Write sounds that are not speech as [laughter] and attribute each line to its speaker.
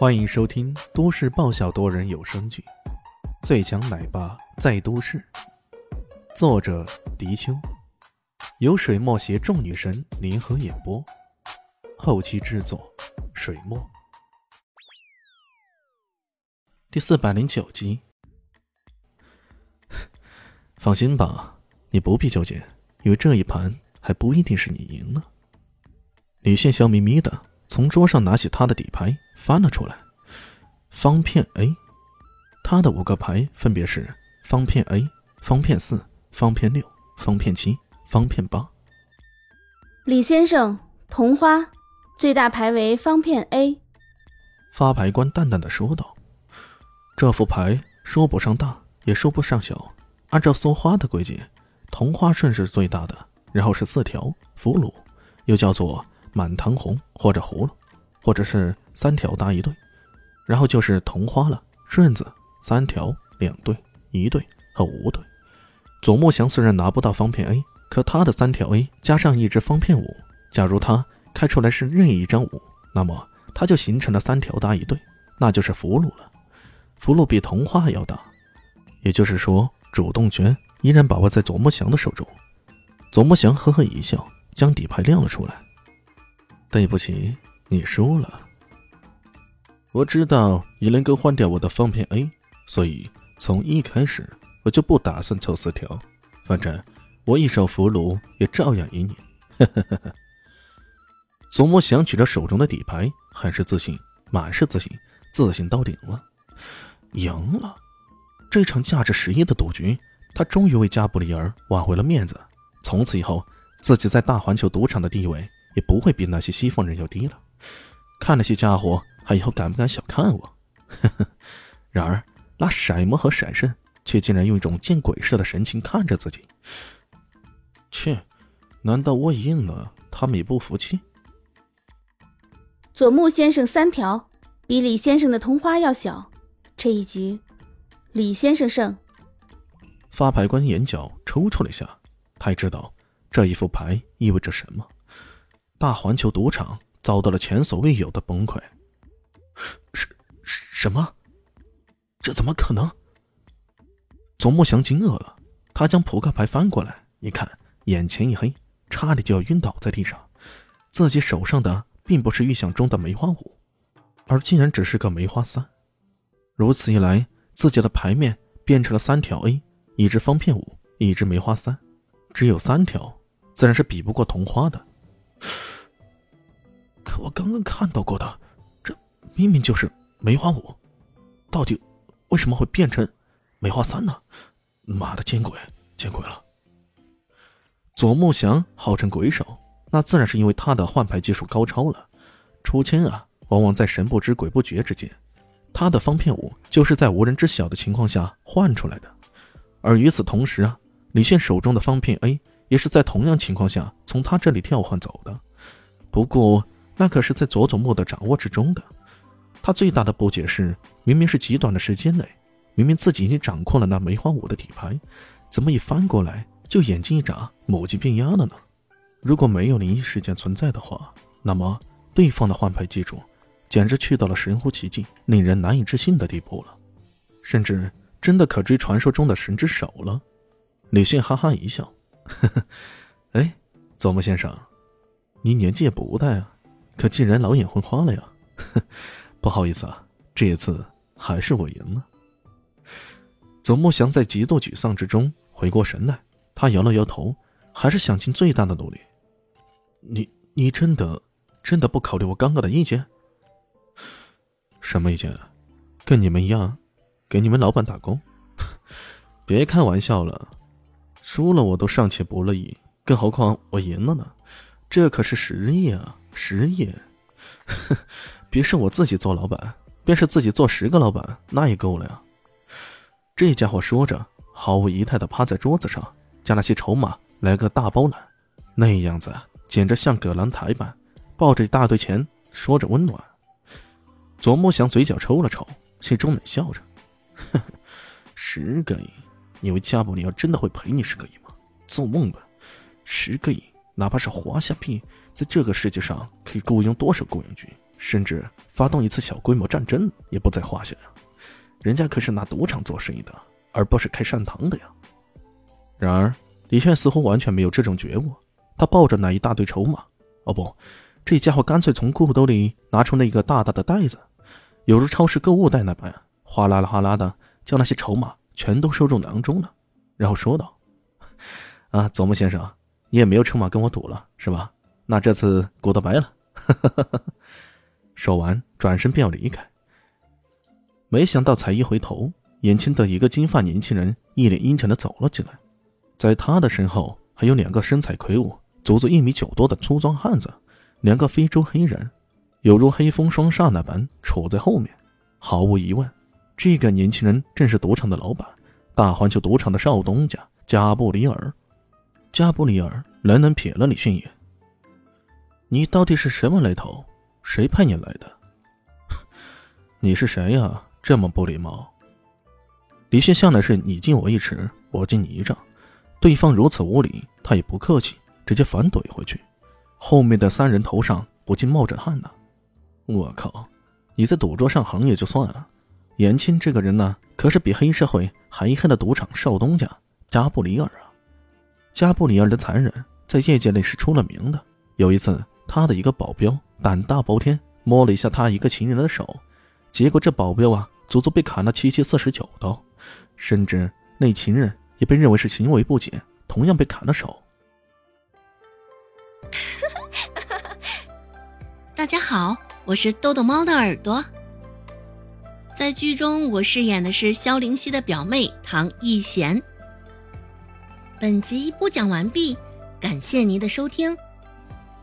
Speaker 1: 欢迎收听都市爆笑多人有声剧《最强奶爸在都市》，作者：迪秋，由水墨携众女神联合演播，后期制作：水墨。第四百零九集。放心吧，你不必纠结，因为这一盘还不一定是你赢呢。李现笑眯眯的。从桌上拿起他的底牌翻了出来，方片 A，他的五个牌分别是方片 A、方片四、方片六、方片七、方片八。
Speaker 2: 李先生，同花，最大牌为方片 A。
Speaker 1: 发牌官淡淡的说道：“这副牌说不上大，也说不上小。按照梭花的规矩，同花顺是最大的，然后是四条俘虏，又叫做。”满堂红或者葫芦，或者是三条搭一对，然后就是同花了。顺子三条两对一对和五对。左木祥虽然拿不到方片 A，可他的三条 A 加上一只方片五，假如他开出来是任意一张五，那么他就形成了三条搭一对，那就是俘虏了。俘虏比同花还要大，也就是说主动权依然把握在左木祥的手中。左木祥呵呵一笑，将底牌亮了出来。对不起，你输了。我知道你能够换掉我的方片 A，所以从一开始我就不打算凑四条。反正我一手俘虏也照样赢你。祖母想举着手中的底牌，很是自信，满是自信，自信到顶了。赢了，这场价值十亿的赌局，他终于为加布里尔挽回了面子。从此以后，自己在大环球赌场的地位。也不会比那些西方人要低了。看那些家伙还以后敢不敢小看我？[laughs] 然而那色魔和闪圣却竟然用一种见鬼似的神情看着自己。切，难道我赢了，他们也不服气？
Speaker 2: 左木先生三条，比李先生的同花要小。这一局，李先生胜。
Speaker 1: 发牌官眼角抽搐了一下，他也知道这一副牌意味着什么。大环球赌场遭到了前所未有的崩溃。什什么？这怎么可能？左木祥惊愕了，他将扑克牌翻过来一看，眼前一黑，差点就要晕倒在地上。自己手上的并不是预想中的梅花五，而竟然只是个梅花三。如此一来，自己的牌面变成了三条 A，一只方片五，一只梅花三，只有三条，自然是比不过同花的。可我刚刚看到过的，这明明就是梅花五，到底为什么会变成梅花三呢？妈的，见鬼，见鬼了！左木祥号称鬼手，那自然是因为他的换牌技术高超了。出千啊，往往在神不知鬼不觉之间。他的方片五就是在无人知晓的情况下换出来的，而与此同时啊，李炫手中的方片 A 也是在同样情况下从他这里调换走的。不过。那可是在佐佐木的掌握之中的。他最大的不解是，明明是极短的时间内，明明自己已经掌控了那梅花五的底牌，怎么一翻过来就眼睛一眨，母鸡变鸭了呢？如果没有灵异事件存在的话，那么对方的换牌技术简直去到了神乎其技、令人难以置信的地步了，甚至真的可追传说中的神之手了。李迅哈哈一笑：“呵呵，哎，佐木先生，你年纪也不大啊。”可竟然老眼昏花了呀！[laughs] 不好意思啊，这一次还是我赢了。左木祥在极度沮丧之中回过神来，他摇了摇头，还是想尽最大的努力。你你真的真的不考虑我刚刚的意见？什么意见？跟你们一样，给你们老板打工？[laughs] 别开玩笑了，输了我都尚且不乐意，更何况我赢了呢？这可是实亿啊！十亿，[laughs] 别是我自己做老板，便是自己做十个老板，那也够了呀。这家伙说着，毫无仪态的趴在桌子上，将那些筹码来个大包揽，那样子简直像葛兰台般，抱着一大堆钱，说着温暖。左木祥嘴角抽了抽，心中冷笑着：“ [laughs] 十个亿，你以为加布里奥真的会赔你十个亿吗？做梦吧！十个亿，哪怕是华夏币。”在这个世界上可以雇佣多少雇佣军？甚至发动一次小规模战争也不在话下呀。人家可是拿赌场做生意的，而不是开善堂的呀。然而，李炫似乎完全没有这种觉悟。他抱着那一大堆筹码，哦不，这家伙干脆从裤兜里拿出那个大大的袋子，犹如超市购物袋那般，哗啦啦哗啦的将那些筹码全都收入囊中了，然后说道：“ [laughs] 啊，左木先生，你也没有筹码跟我赌了，是吧？那这次 goodbye 了。[laughs] ”说完，转身便要离开。没想到才一回头，眼前的一个金发年轻人一脸阴沉的走了进来，在他的身后还有两个身材魁梧。足足一米九多的粗壮汉子，两个非洲黑人，犹如黑风双煞那般杵在后面。毫无疑问，这个年轻人正是赌场的老板，大环球赌场的少东家加布里尔。加布里尔冷冷瞥了李迅一眼：“你到底是什么来头？谁派你来的？[laughs] 你是谁呀？这么不礼貌！”李迅向来是你敬我一尺，我敬你一丈，对方如此无礼，他也不客气。直接反怼回去，后面的三人头上不禁冒着汗呢。我靠，你在赌桌上横也就算了，严青这个人呢，可是比黑社会还黑的赌场少东家加布里尔啊！加布里尔的残忍在业界内是出了名的。有一次，他的一个保镖胆大包天，摸了一下他一个情人的手，结果这保镖啊，足足被砍了七七四十九刀，甚至那情人也被认为是行为不检，同样被砍了手。[laughs]
Speaker 3: 大家好，我是豆豆猫的耳朵。在剧中，我饰演的是萧灵溪的表妹唐艺贤。本集播讲完毕，感谢您的收听。